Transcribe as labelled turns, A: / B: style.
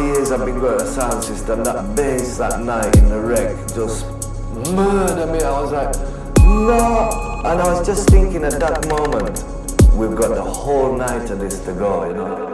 A: Years I've been going to sound system, that bass that night in the wreck just murdered me. I was like, no. And I was just thinking at that moment, we've got the whole night of this to go, you know.